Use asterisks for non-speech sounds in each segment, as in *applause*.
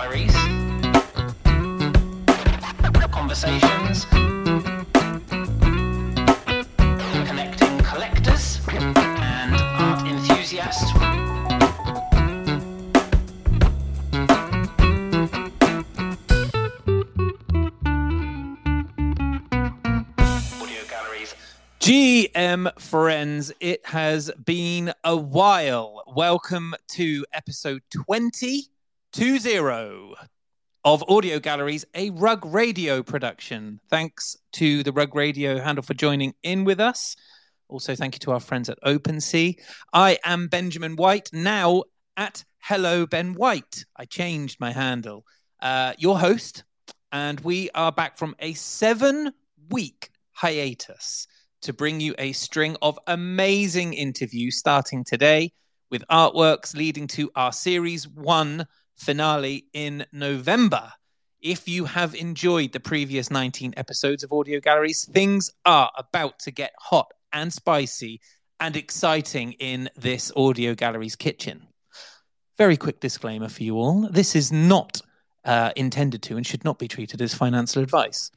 galleries, conversations, connecting collectors and art enthusiasts. GM friends, it has been a while. Welcome to episode 20, 20 of Audio Galleries, a Rug Radio production. Thanks to the Rug Radio handle for joining in with us. Also, thank you to our friends at OpenSea. I am Benjamin White, now at Hello Ben White. I changed my handle. Uh, your host, and we are back from a seven week hiatus to bring you a string of amazing interviews starting today with artworks leading to our series one finale in November. If you have enjoyed the previous 19 episodes of Audio Galleries, things are about to get hot and spicy and exciting in this Audio Galleries kitchen. Very quick disclaimer for you all this is not uh, intended to and should not be treated as financial advice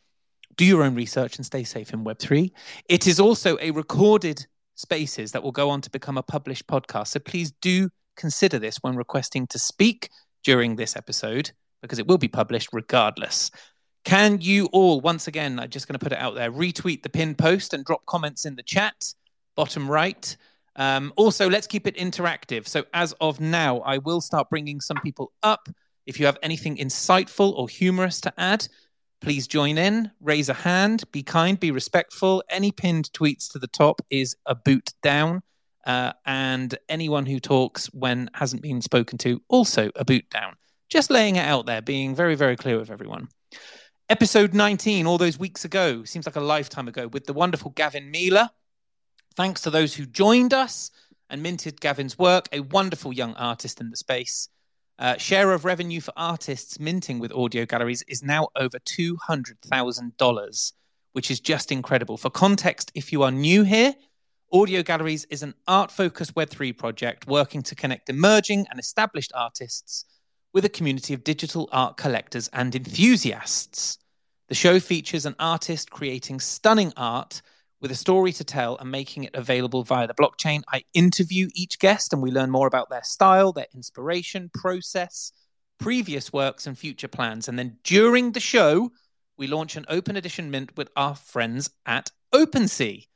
do your own research and stay safe in Web3. It is also a recorded spaces that will go on to become a published podcast. So please do consider this when requesting to speak during this episode because it will be published regardless. Can you all, once again, I'm just going to put it out there, retweet the pinned post and drop comments in the chat, bottom right. Um, also, let's keep it interactive. So, as of now, I will start bringing some people up. If you have anything insightful or humorous to add, please join in, raise a hand, be kind, be respectful. Any pinned tweets to the top is a boot down. Uh, and anyone who talks when hasn't been spoken to, also a boot down. Just laying it out there, being very, very clear with everyone. Episode 19, all those weeks ago, seems like a lifetime ago, with the wonderful Gavin Mealer. Thanks to those who joined us and minted Gavin's work, a wonderful young artist in the space. Uh, share of revenue for artists minting with audio galleries is now over $200,000, which is just incredible. For context, if you are new here, Audio Galleries is an art focused Web3 project working to connect emerging and established artists with a community of digital art collectors and enthusiasts. The show features an artist creating stunning art with a story to tell and making it available via the blockchain. I interview each guest and we learn more about their style, their inspiration, process, previous works, and future plans. And then during the show, we launch an open edition mint with our friends at OpenSea.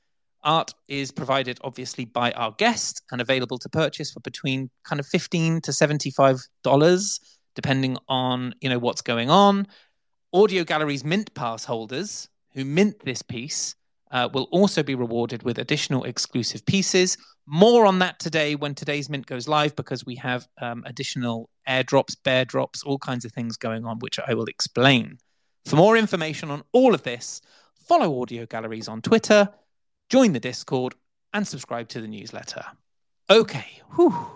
Art is provided obviously by our guest and available to purchase for between kind of 15 to 75 dollars depending on, you know, what's going on. Audio Galleries mint pass holders who mint this piece uh, will also be rewarded with additional exclusive pieces. More on that today when today's mint goes live because we have um, additional airdrops, bear drops, all kinds of things going on, which I will explain. For more information on all of this, follow Audio Galleries on Twitter, join the Discord, and subscribe to the newsletter. Okay, whew.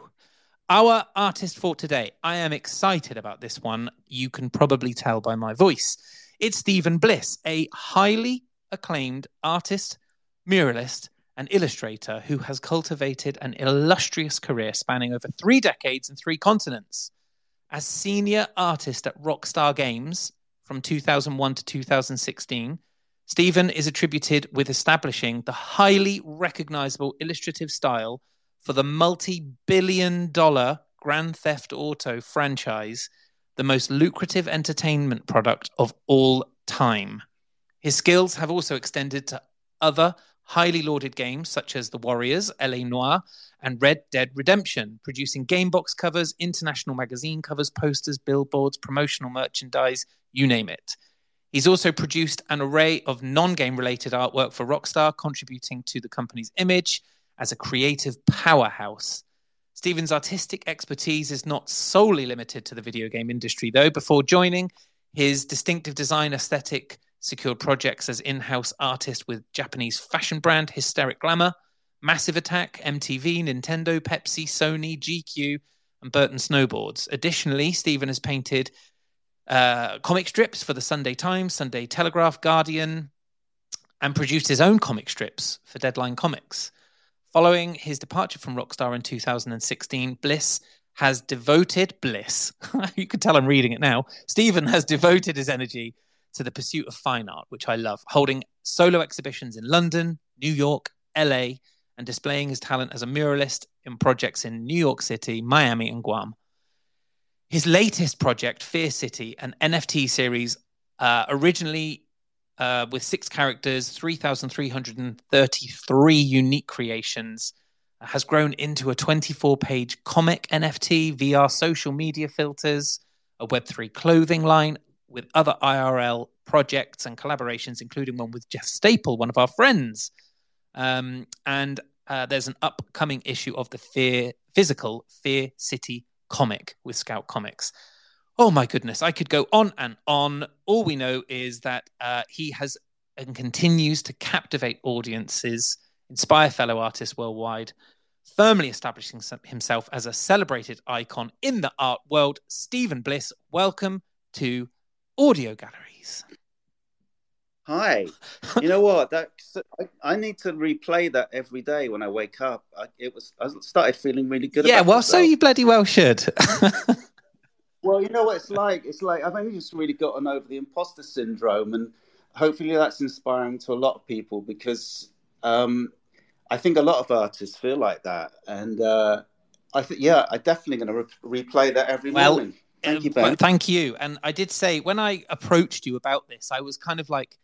Our artist for today. I am excited about this one. You can probably tell by my voice. It's Stephen Bliss, a highly acclaimed artist, muralist, and illustrator who has cultivated an illustrious career spanning over three decades and three continents. As senior artist at Rockstar Games from 2001 to 2016, Stephen is attributed with establishing the highly recognizable illustrative style for the multi billion dollar Grand Theft Auto franchise, the most lucrative entertainment product of all time. His skills have also extended to other highly lauded games such as The Warriors, LA Noire, and Red Dead Redemption, producing game box covers, international magazine covers, posters, billboards, promotional merchandise, you name it. He's also produced an array of non game related artwork for Rockstar, contributing to the company's image as a creative powerhouse. Stephen's artistic expertise is not solely limited to the video game industry, though. Before joining, his distinctive design aesthetic secured projects as in house artist with Japanese fashion brand Hysteric Glamour, Massive Attack, MTV, Nintendo, Pepsi, Sony, GQ, and Burton Snowboards. Additionally, Stephen has painted uh, comic strips for the Sunday Times, Sunday Telegraph, Guardian, and produced his own comic strips for Deadline Comics. Following his departure from Rockstar in 2016, Bliss has devoted bliss. *laughs* you can tell I'm reading it now. Stephen has devoted his energy to the pursuit of fine art, which I love, holding solo exhibitions in London, New York, LA, and displaying his talent as a muralist in projects in New York City, Miami, and Guam. His latest project, Fear City, an NFT series uh, originally uh, with six characters, 3,333 unique creations, has grown into a 24 page comic NFT, VR social media filters, a Web3 clothing line with other IRL projects and collaborations, including one with Jeff Staple, one of our friends. Um, and uh, there's an upcoming issue of the Fear physical Fear City comic with Scout Comics. Oh my goodness, I could go on and on. All we know is that uh, he has and continues to captivate audiences, inspire fellow artists worldwide, firmly establishing himself as a celebrated icon in the art world. Stephen Bliss, welcome to Audio Galleries. Hi. You know what? That I, I, need to replay that every day when I wake up. I, it was I started feeling really good. Yeah, well, myself. so you bloody well should. *laughs* well, you know what it's like. It's like I've only just really gotten over the imposter syndrome, and hopefully that's inspiring to a lot of people because um, I think a lot of artists feel like that, and uh, I think yeah, I'm definitely going to re- replay that every well, morning. Thank you, Ben. Thank you. And I did say when I approached you about this, I was kind of like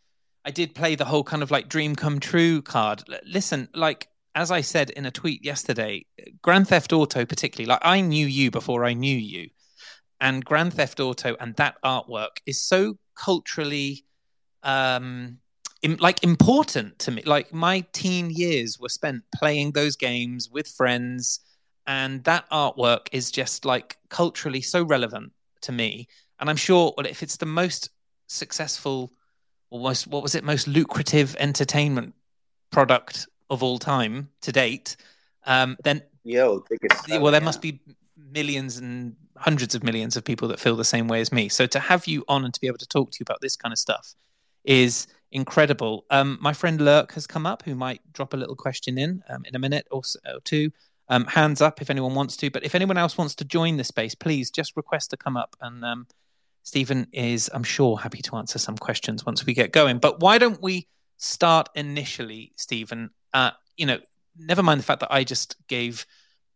I did play the whole kind of like dream come true card. Listen, like as I said in a tweet yesterday, Grand Theft Auto particularly, like I knew you before I knew you. And Grand Theft Auto and that artwork is so culturally um like important to me. Like my teen years were spent playing those games with friends and that artwork is just like culturally so relevant to me. And I'm sure well, if it's the most successful almost what was it most lucrative entertainment product of all time to date? Um, then yeah well, there yeah. must be millions and hundreds of millions of people that feel the same way as me. So to have you on and to be able to talk to you about this kind of stuff is incredible. Um, my friend lurk has come up who might drop a little question in um, in a minute or, so, or two. Um, hands up if anyone wants to. But if anyone else wants to join the space please just request to come up and um, Stephen is, I'm sure, happy to answer some questions once we get going. But why don't we start initially, Stephen? Uh, you know, never mind the fact that I just gave,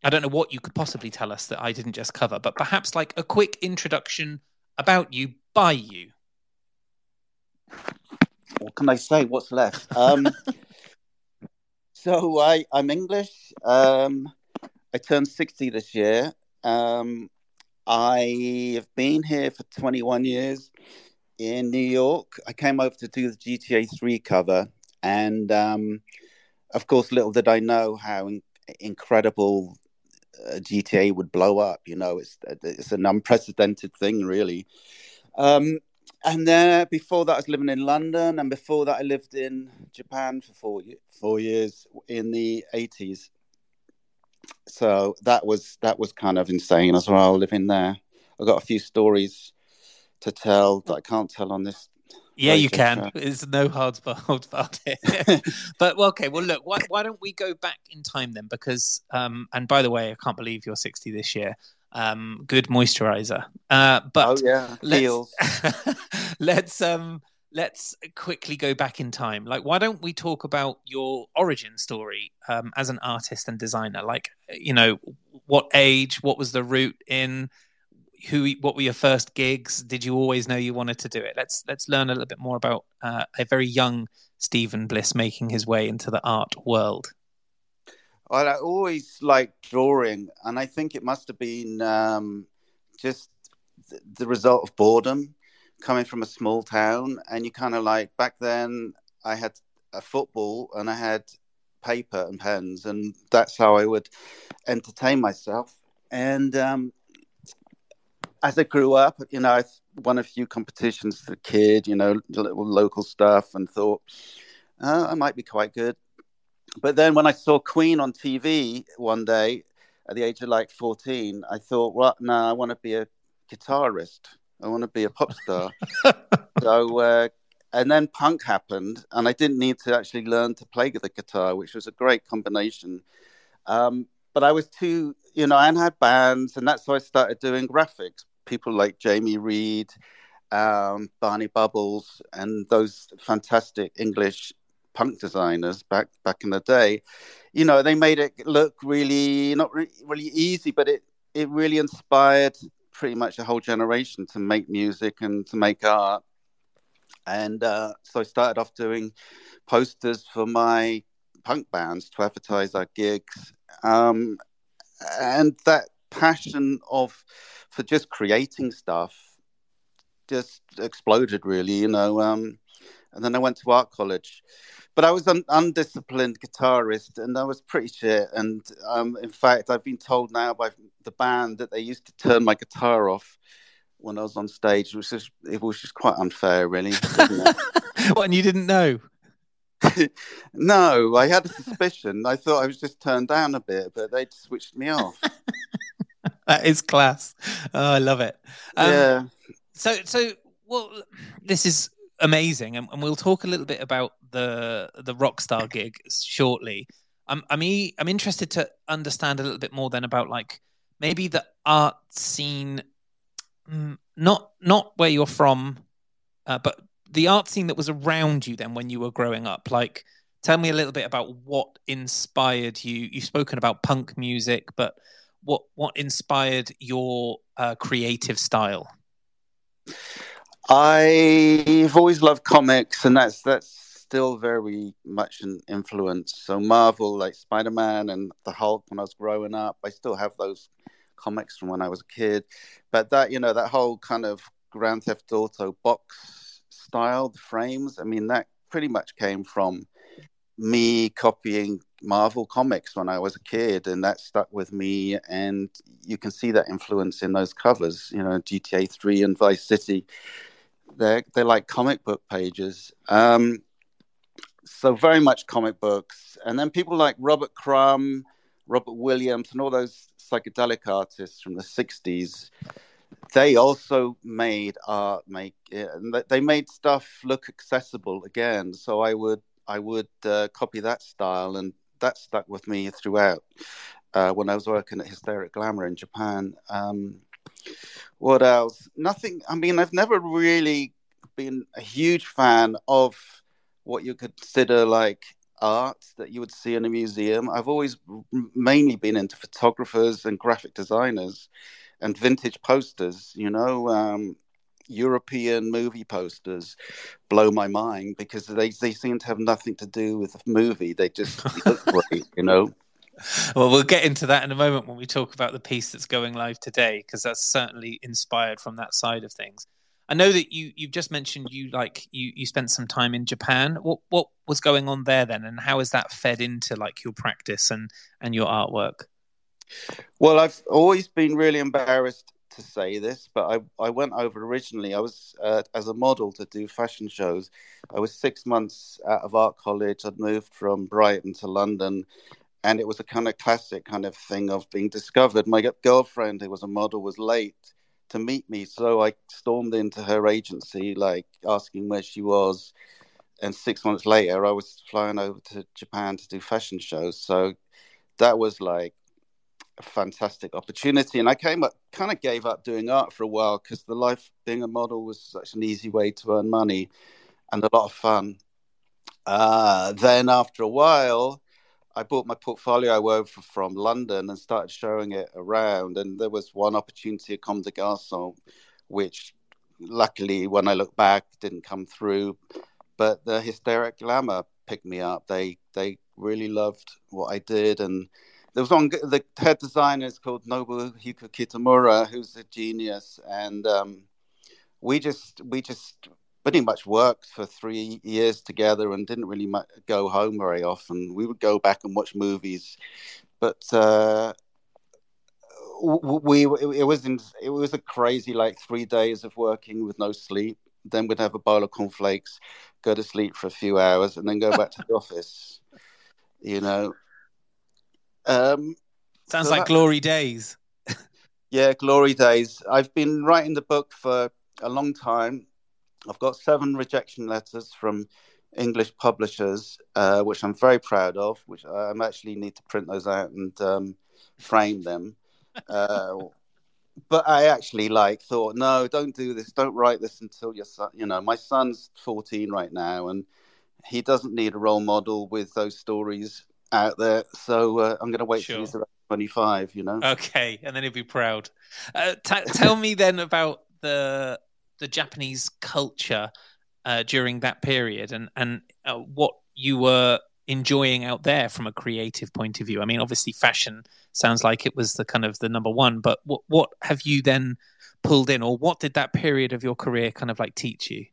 I don't know what you could possibly tell us that I didn't just cover, but perhaps like a quick introduction about you by you. What can I say? What's left? Um, *laughs* so I, I'm English. Um, I turned 60 this year. Um, I have been here for 21 years in New York. I came over to do the GTA 3 cover, and um, of course, little did I know how in- incredible uh, GTA would blow up. You know, it's it's an unprecedented thing, really. Um, and then before that, I was living in London, and before that, I lived in Japan for four four years in the 80s so that was that was kind of insane as well living there. I've got a few stories to tell that i can't tell on this yeah you can. there's no hard part *laughs* about it. *laughs* But well, okay well look why, why don't we go back in time then? Because um and by the way i can't believe you're 60 this year. Um good moisturizer. Uh but oh yeah let's, *laughs* let's um let's quickly go back in time. Like, why don't we talk about your origin story um, as an artist and designer? Like, you know, what age? What was the route in? Who? What were your first gigs? Did you always know you wanted to do it? Let's let's learn a little bit more about uh, a very young Stephen Bliss making his way into the art world. Well, I always liked drawing, and I think it must have been um, just the result of boredom coming from a small town, and you kind of like back then I had a football and I had paper and pens, and that's how I would entertain myself. And um, as I grew up, you know, I won a few competitions as a kid, you know, little local stuff, and thought oh, I might be quite good. But then when I saw Queen on TV one day at the age of like 14, I thought, well, no, I want to be a guitarist. I want to be a pop star. *laughs* so, uh, and then punk happened, and I didn't need to actually learn to play the guitar, which was a great combination. Um, but I was too you know, and had bands, and that's how I started doing graphics. People like Jamie Reid, um, Barney Bubbles, and those fantastic English punk designers back back in the day. You know, they made it look really not re- really easy, but it it really inspired pretty much a whole generation to make music and to make art. And uh, so I started off doing posters for my punk bands to advertise our gigs. Um, and that passion of for just creating stuff just exploded really you know um, and then i went to art college but i was an undisciplined guitarist and i was pretty shit and um, in fact i've been told now by the band that they used to turn my guitar off when i was on stage which was it was just quite unfair really *laughs* what and you didn't know *laughs* no, I had a suspicion. I thought I was just turned down a bit, but they'd switched me off. *laughs* that is class. Oh, I love it. Um, yeah. So, so well, this is amazing, and, and, we'll talk a little bit about the the Rockstar gig shortly. I'm I'm e- I'm interested to understand a little bit more then about like maybe the art scene, mm, not not where you're from, uh, but the art scene that was around you then when you were growing up. Like tell me a little bit about what inspired you. You've spoken about punk music but what what inspired your uh, creative style i've always loved comics and that's that's still very much an influence so marvel like spider-man and the hulk when i was growing up i still have those comics from when i was a kid but that you know that whole kind of grand theft auto box style, the frames. I mean, that pretty much came from me copying Marvel comics when I was a kid, and that stuck with me. And you can see that influence in those covers. You know, GTA Three and Vice City. They're they're like comic book pages. Um, so very much comic books, and then people like Robert Crumb, Robert Williams, and all those psychedelic artists from the '60s they also made art make they made stuff look accessible again. So i would i would uh, copy that style and that stuck with me throughout uh, when i was working at hysteric glamour in japan. Um, what else nothing i mean i've never really been a huge fan of what you consider like art that you would see in a museum i've always mainly been into photographers and graphic designers and vintage posters, you know, um, European movie posters blow my mind because they, they seem to have nothing to do with the movie. They just look *laughs* great, you know. *laughs* Well, we'll get into that in a moment when we talk about the piece that's going live today, because that's certainly inspired from that side of things. I know that you you've just mentioned you like you you spent some time in Japan. What what was going on there then, and how has that fed into like your practice and and your artwork? Well, I've always been really embarrassed to say this, but I, I went over originally. I was uh, as a model to do fashion shows. I was six months out of art college. I'd moved from Brighton to London, and it was a kind of classic kind of thing of being discovered. My girlfriend, who was a model, was late to meet me, so I stormed into her agency, like asking where she was. And six months later, I was flying over to Japan to do fashion shows. So that was like a fantastic opportunity. And I came up, kind of gave up doing art for a while because the life being a model was such an easy way to earn money and a lot of fun. Uh, then after a while, I bought my portfolio over from London and started showing it around. And there was one opportunity at Comme des Garçons, which luckily, when I look back, didn't come through. But the Hysteric Glamour picked me up. They they really loved what I did, and there was one the head designer is called Nobuhiko Kitamura, who's a genius, and um, we just we just pretty much worked for three years together and didn't really go home very often. We would go back and watch movies, but uh, we it was in, it was a crazy like three days of working with no sleep. Then we'd have a bowl of cornflakes, go to sleep for a few hours, and then go back to the *laughs* office. You know, um, Sounds so like that, glory days. *laughs* yeah, glory days. I've been writing the book for a long time. I've got seven rejection letters from English publishers, uh, which I'm very proud of. Which I actually need to print those out and um, frame them. uh, *laughs* but I actually like thought, no, don't do this. Don't write this until your son. You know, my son's 14 right now, and he doesn't need a role model with those stories out there. So uh, I'm going to wait Sure. till he's around 25. You know. Okay, and then he'll be proud. Uh, t- tell me then about the the Japanese culture uh, during that period, and and uh, what you were enjoying out there from a creative point of view. I mean, obviously, fashion sounds like it was the kind of the number one, but what what have you then pulled in, or what did that period of your career kind of like teach you?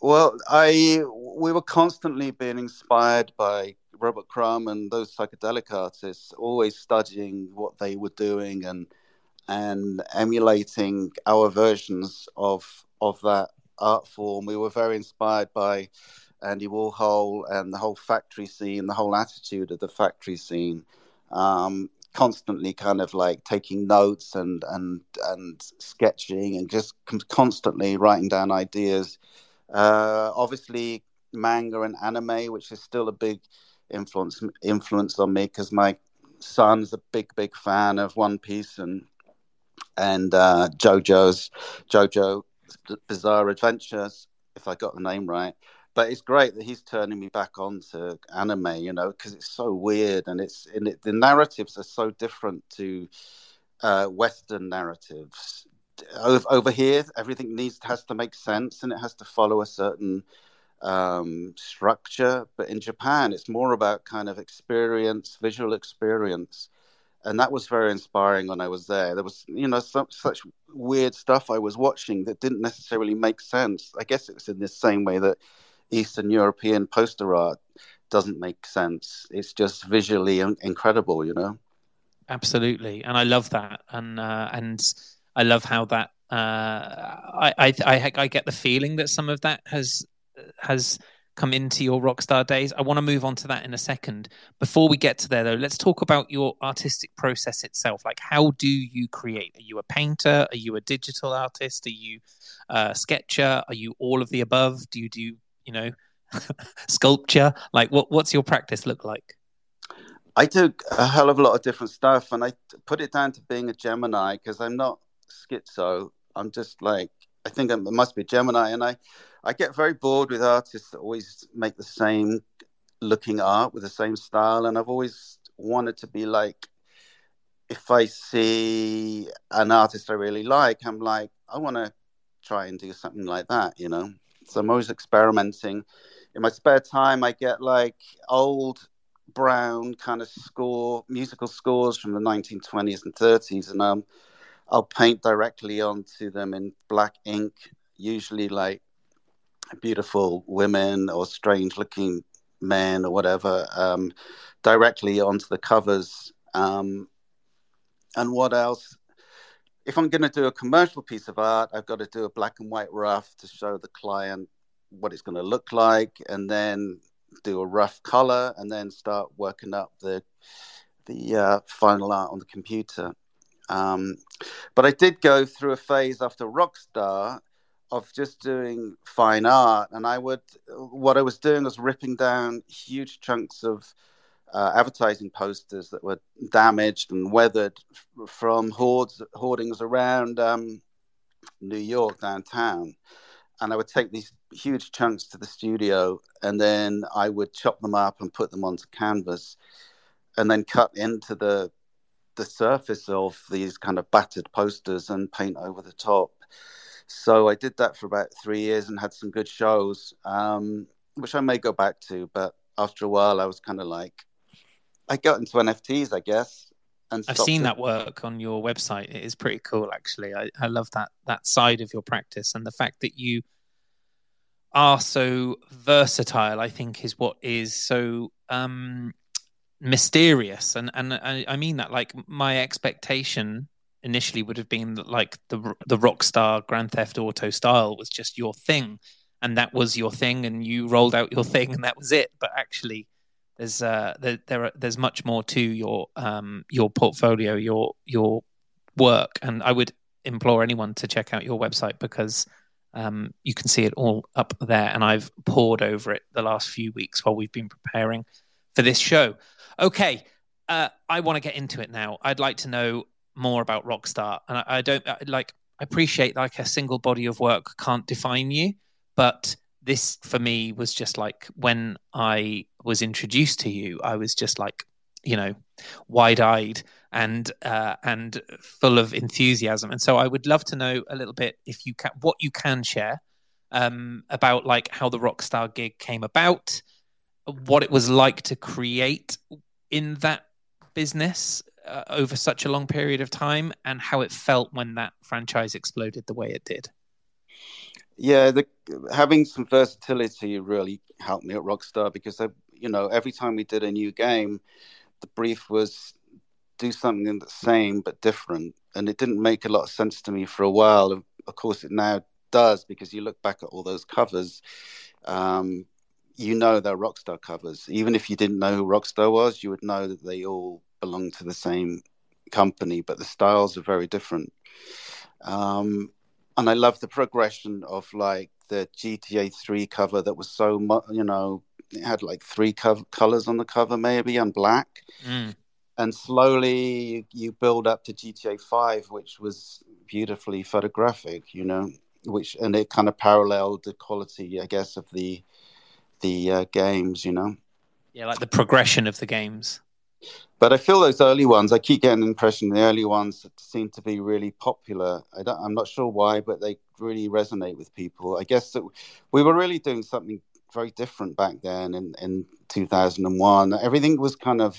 Well, I we were constantly being inspired by Robert Crumb and those psychedelic artists, always studying what they were doing and and emulating our versions of of that art form. We were very inspired by Andy Warhol and the whole factory scene, the whole attitude of the factory scene. Um, constantly kind of like taking notes and and and sketching and just constantly writing down ideas uh, obviously, manga and anime, which is still a big influence influence on me because my son's a big big fan of One Piece and and uh, JoJo's JoJo Bizarre Adventures, if I got the name right. But it's great that he's turning me back on to anime, you know, because it's so weird and it's and it, the narratives are so different to uh, Western narratives. Over, here everything needs has to make sense and it has to follow a certain um, structure. But in japan it's more about kind of experience visual experience and that was very inspiring when i was there. There was you know such weird stuff i was watching that didn't necessarily make sense. I guess it was in the same way that eastern european poster art doesn't make sense. It's just visually in- incredible you know? Absolutely, and I love that, and uh, and I love how that. Uh, I I I get the feeling that some of that has has come into your rockstar days. I want to move on to that in a second. Before we get to there, though, let's talk about your artistic process itself. Like, how do you create? Are you a painter? Are you a digital artist? Are you a sketcher? Are you all of the above? Do you do you know *laughs* sculpture? Like, what what's your practice look like? I do a hell of a lot of different stuff, and I put it down to being a Gemini because I'm not schizo. I'm just like I think I must be Gemini, and I I get very bored with artists that always make the same looking art with the same style, and I've always wanted to be like if I see an artist I really like, I'm like I want to try and do something like that, you know. So I'm always experimenting. In my spare time, I get like old brown kind of score musical scores from the 1920s and 30s and um i'll paint directly onto them in black ink usually like beautiful women or strange looking men or whatever um directly onto the covers um and what else if i'm going to do a commercial piece of art i've got to do a black and white rough to show the client what it's going to look like and then do a rough color and then start working up the the uh, final art on the computer. Um, but I did go through a phase after Rockstar of just doing fine art, and I would what I was doing was ripping down huge chunks of uh, advertising posters that were damaged and weathered f- from hoards hoardings around um, New York downtown. And I would take these huge chunks to the studio, and then I would chop them up and put them onto canvas, and then cut into the the surface of these kind of battered posters and paint over the top. So I did that for about three years and had some good shows, um, which I may go back to. But after a while, I was kind of like, I got into NFTs, I guess. And I've seen it. that work on your website. It is pretty cool, actually. I, I love that that side of your practice and the fact that you are so versatile. I think is what is so um, mysterious, and and I, I mean that. Like my expectation initially would have been that like the the Rockstar Grand Theft Auto style was just your thing, and that was your thing, and you rolled out your thing, and that was it. But actually, there's uh there, there are, there's much more to your um your portfolio your your work and i would implore anyone to check out your website because um you can see it all up there and i've pored over it the last few weeks while we've been preparing for this show okay uh, I want to get into it now. I'd like to know more about Rockstar, and I, I don't I, like. I appreciate like a single body of work can't define you, but this for me was just like when I was introduced to you, I was just like, you know, wide eyed and uh, and full of enthusiasm. And so I would love to know a little bit if you can what you can share um, about like how the Rockstar gig came about, what it was like to create in that business uh, over such a long period of time, and how it felt when that franchise exploded the way it did. Yeah, the, having some versatility really helped me at Rockstar because I, you know, every time we did a new game, the brief was do something the same but different, and it didn't make a lot of sense to me for a while. Of course, it now does because you look back at all those covers. Um, you know they're Rockstar covers. Even if you didn't know who Rockstar was, you would know that they all belong to the same company, but the styles are very different. Um, and I love the progression of like the GTA 3 cover that was so much, you know, it had like three co- colors on the cover, maybe, and black. Mm. And slowly you build up to GTA 5, which was beautifully photographic, you know, which, and it kind of paralleled the quality, I guess, of the, the uh, games, you know. Yeah, like the progression of the games. But I feel those early ones, I keep getting the impression the early ones seem to be really popular. I don't, I'm not sure why, but they really resonate with people. I guess that we were really doing something very different back then in, in 2001. Everything was kind of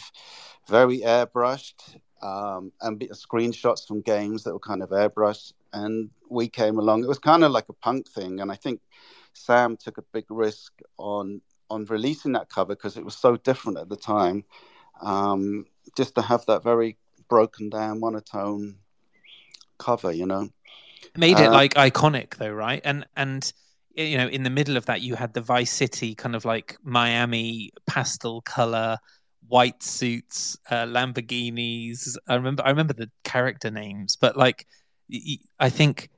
very airbrushed um, and screenshots from games that were kind of airbrushed. And we came along. It was kind of like a punk thing. And I think Sam took a big risk on on releasing that cover because it was so different at the time um, just to have that very broken down monotone cover, you know. Made it uh, like iconic though, right? And and you know, in the middle of that, you had the Vice City kind of like Miami pastel color, white suits, uh, Lamborghinis. I remember, I remember the character names, but like, I think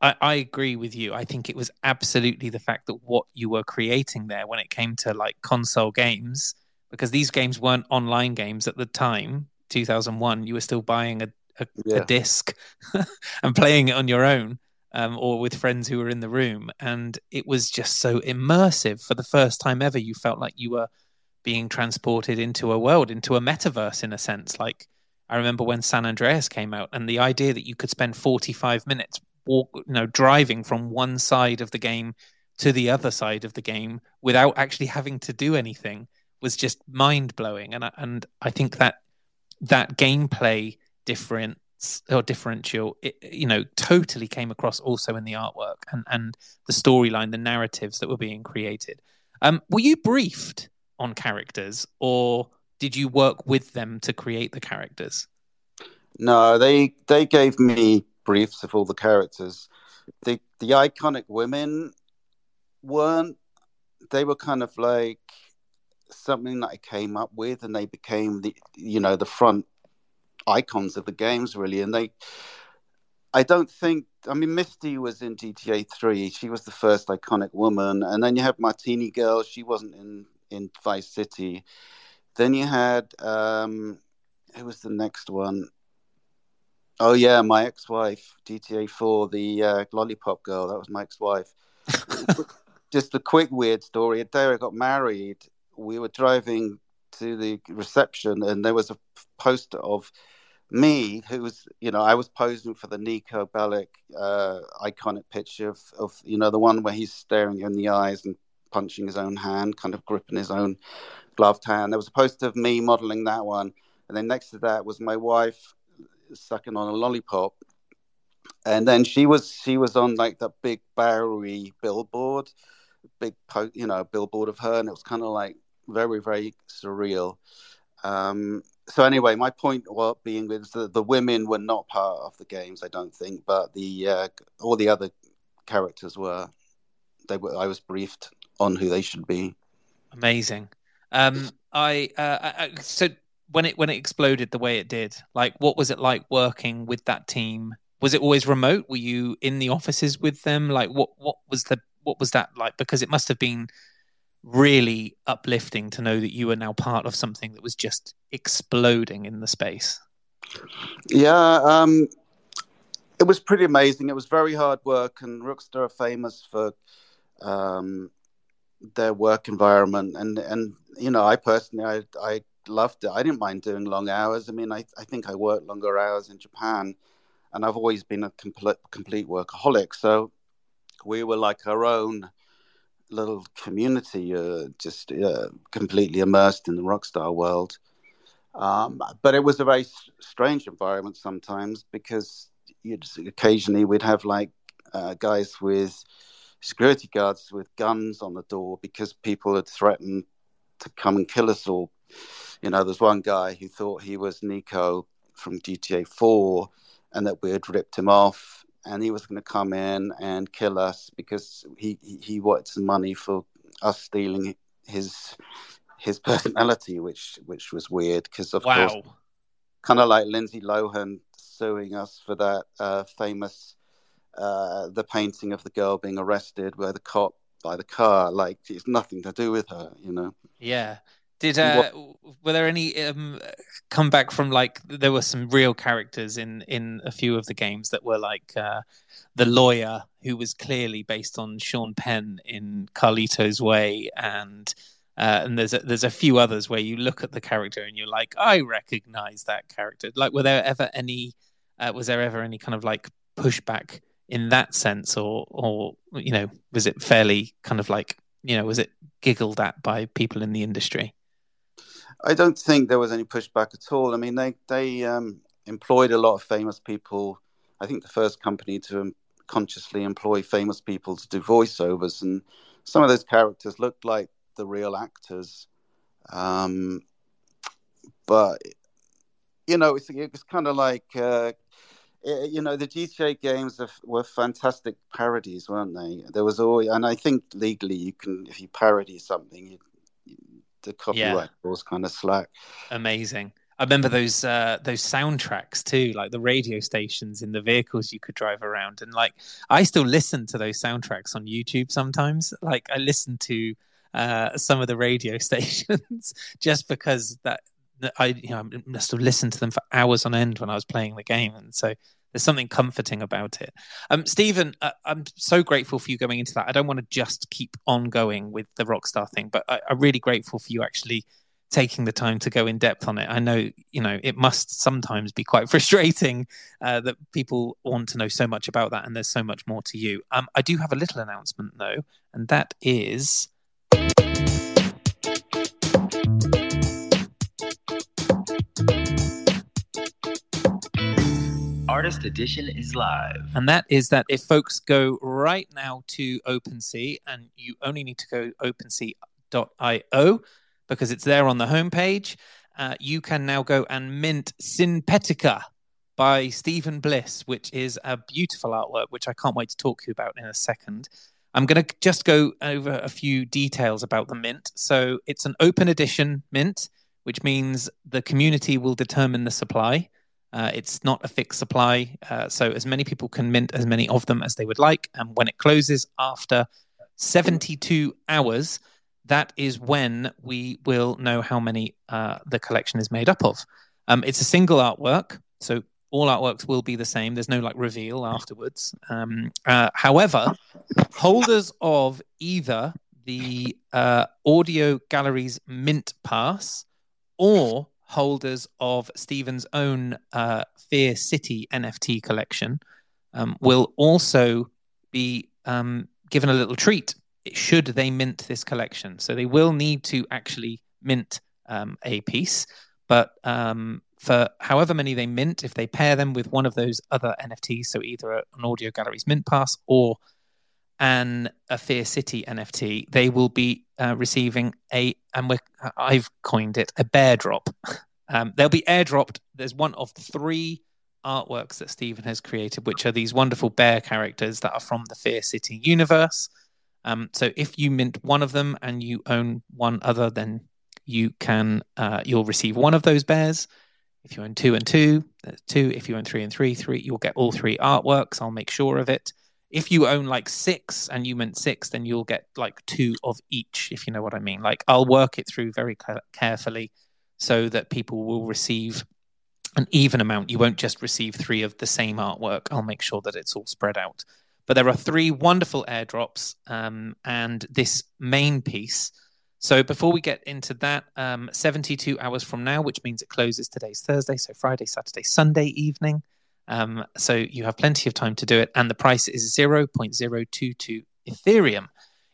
I, I, agree with you. I think it was absolutely the fact that what you were creating there when it came to like console games because these games weren't online games at the time 2001 you were still buying a, a, yeah. a disc *laughs* and playing it on your own um, or with friends who were in the room and it was just so immersive for the first time ever you felt like you were being transported into a world into a metaverse in a sense like i remember when san andreas came out and the idea that you could spend 45 minutes walk you know driving from one side of the game to the other side of the game without actually having to do anything was just mind blowing, and I, and I think that that gameplay difference or differential, it, you know, totally came across also in the artwork and and the storyline, the narratives that were being created. Um, were you briefed on characters, or did you work with them to create the characters? No, they they gave me briefs of all the characters. The the iconic women weren't. They were kind of like something that I came up with, and they became the you know the front icons of the games really. And they, I don't think. I mean, Misty was in GTA Three. She was the first iconic woman, and then you have Martini Girl. She wasn't in in Vice City. Then you had um, who was the next one? Oh yeah, my ex-wife, GTA Four, the uh, lollipop girl. That was my ex-wife. *laughs* Just a quick weird story. A day I got married, we were driving to the reception and there was a poster of me who was you know i was posing for the Niko Bellic uh, iconic picture of, of you know the one where he's staring in the eyes and punching his own hand kind of gripping his own gloved hand there was a poster of me modeling that one and then next to that was my wife sucking on a lollipop and then she was she was on like that big Bowery billboard big po- you know billboard of her and it was kind of like very very surreal. Um, so anyway, my point well, being was that the women were not part of the games, I don't think, but the uh, all the other characters were. They were. I was briefed on who they should be. Amazing. Um, I, uh, I so when it when it exploded the way it did, like what was it like working with that team? Was it always remote? Were you in the offices with them? Like what what was the what was that like? Because it must have been really uplifting to know that you are now part of something that was just exploding in the space. Yeah, um, it was pretty amazing. It was very hard work, and Rockstar are famous for um, their work environment. And and you know, I personally, I I loved it. I didn't mind doing long hours. I mean, I I think I worked longer hours in Japan, and I've always been a complete complete workaholic. So we were like our own little community, uh, just uh, completely immersed in the rock star world. Um, but it was a very strange environment sometimes because you'd occasionally we'd have like uh, guys with security guards with guns on the door because people had threatened to come and kill us all. You know, there's one guy who thought he was Niko from GTA 4 and that we had ripped him off and he was going to come in and kill us because he, he, he wanted some money for us stealing his his *laughs* personality, which which was weird because of wow. course, kind of like Lindsay Lohan suing us for that uh, famous uh, the painting of the girl being arrested where the cop by the car, like it's nothing to do with her, you know. Yeah. Did uh, were there any um, come back from like there were some real characters in in a few of the games that were like uh, the lawyer who was clearly based on Sean Penn in Carlito's Way and uh, and there's a, there's a few others where you look at the character and you're like I recognize that character like were there ever any uh, was there ever any kind of like pushback in that sense or or you know was it fairly kind of like you know was it giggled at by people in the industry I don't think there was any pushback at all. I mean, they they um, employed a lot of famous people. I think the first company to um, consciously employ famous people to do voiceovers, and some of those characters looked like the real actors. Um, but you know, it's it's kind of like uh, it, you know the GTA games were fantastic parodies, weren't they? There was always, and I think legally you can, if you parody something, you the copyright yeah. was kind of slack. Amazing. I remember those uh, those soundtracks too, like the radio stations in the vehicles you could drive around, and like I still listen to those soundtracks on YouTube sometimes. Like I listen to uh, some of the radio *laughs* stations just because that, that I you know I must have listened to them for hours on end when I was playing the game, and so there's something comforting about it. Um, Stephen, uh, I'm so grateful for you going into that. I don't want to just keep on going with the Rockstar thing, but I, I'm really grateful for you actually taking the time to go in depth on it. I know, you know, it must sometimes be quite *laughs* frustrating uh, that people want to know so much about that, and there's so much more to you. Um, I do have a little announcement though, and that is. Artist Edition is live. And that is that if folks go right now to OpenSea, and you only need to go opensea.io because it's there on the homepage, uh, you can now go and mint Synpetica by Stephen Bliss, which is a beautiful artwork, which I can't wait to talk to you about in a second. I'm going to just go over a few details about the mint. So it's an open edition mint, which means the community will determine the supply. Uh, it's not a fixed supply, uh, so as many people can mint as many of them as they would like. And when it closes after 72 hours, that is when we will know how many uh, the collection is made up of. Um, it's a single artwork, so all artworks will be the same. There's no like reveal afterwards. Um, uh, however, holders of either the uh, Audio Galleries Mint Pass or holders of Stephen's own uh, Fear City NFT collection um, will also be um, given a little treat should they mint this collection. So they will need to actually mint um, a piece, but um, for however many they mint, if they pair them with one of those other NFTs, so either an Audio Galleries Mint Pass or an a Fear City NFT, they will be uh, receiving a, and we I've coined it a bear drop. *laughs* Um, they'll be airdropped. There's one of three artworks that Stephen has created, which are these wonderful bear characters that are from the Fear City universe. Um, so if you mint one of them and you own one other, then you can uh, you'll receive one of those bears. If you own two and two, that's two. If you own three and three, three, you'll get all three artworks. I'll make sure of it. If you own like six and you meant six, then you'll get like two of each, if you know what I mean. Like I'll work it through very carefully so that people will receive an even amount. You won't just receive three of the same artwork. I'll make sure that it's all spread out. But there are three wonderful airdrops um, and this main piece. So before we get into that, um, 72 hours from now, which means it closes today's Thursday, so Friday, Saturday, Sunday evening. Um, so you have plenty of time to do it, and the price is 0.022 Ethereum.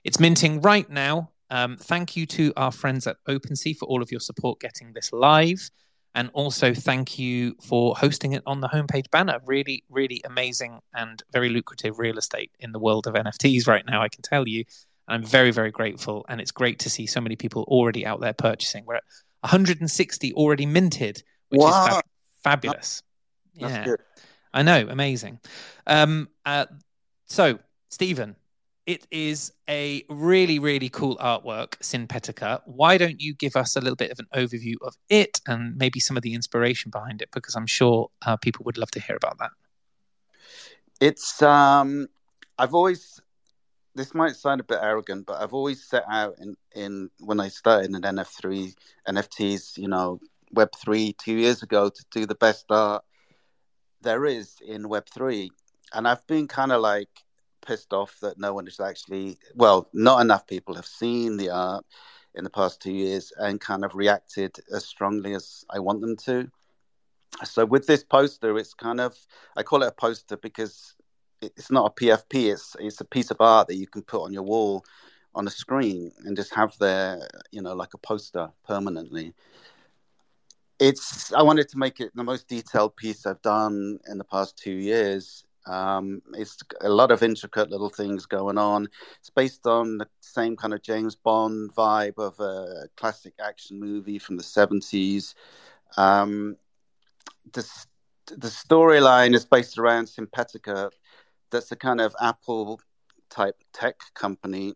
It's minting right now. Um, thank you to our friends at OpenSea for all of your support getting this live. And also, thank you for hosting it on the homepage banner. Really, really amazing and very lucrative real estate in the world of NFTs right now, I can tell you. And I'm very, very grateful. And it's great to see so many people already out there purchasing. We're at 160 already minted, which wow. is fab- fabulous. That's yeah. Good. I know, amazing. Um, uh, so, Stephen, it is a really, really cool artwork, Synpetica. Why don't you give us a little bit of an overview of it and maybe some of the inspiration behind it? Because I'm sure uh, people would love to hear about that. It's, um, I've always, this might sound a bit arrogant, but I've always set out in, in when I started in NF3, NFTs, you know, Web3 two years ago to do the best art there is in Web3. And I've been kind of like, pissed off that no one is actually well not enough people have seen the art in the past two years and kind of reacted as strongly as i want them to so with this poster it's kind of i call it a poster because it's not a pfp it's it's a piece of art that you can put on your wall on a screen and just have there you know like a poster permanently it's i wanted to make it the most detailed piece i've done in the past two years um, it's a lot of intricate little things going on. It's based on the same kind of James Bond vibe of a classic action movie from the 70s. Um, the the storyline is based around Synpetica, that's a kind of Apple type tech company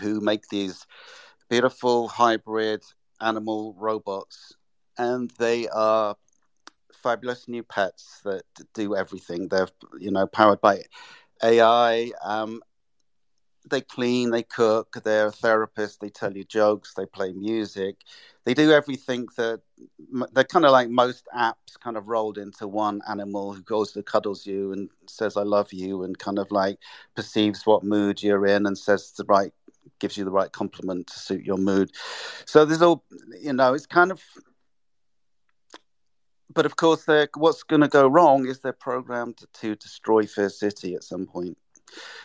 who make these beautiful hybrid animal robots, and they are fabulous new pets that do everything. They're you know powered by AI. Um, they clean, they cook, they're therapists, they tell you jokes, they play music, they do everything that they're kind of like most apps kind of rolled into one animal who goes to cuddles you and says, I love you, and kind of like perceives what mood you're in and says the right, gives you the right compliment to suit your mood. So there's all, you know, it's kind of but of course, what's going to go wrong is they're programmed to destroy Fear City at some point.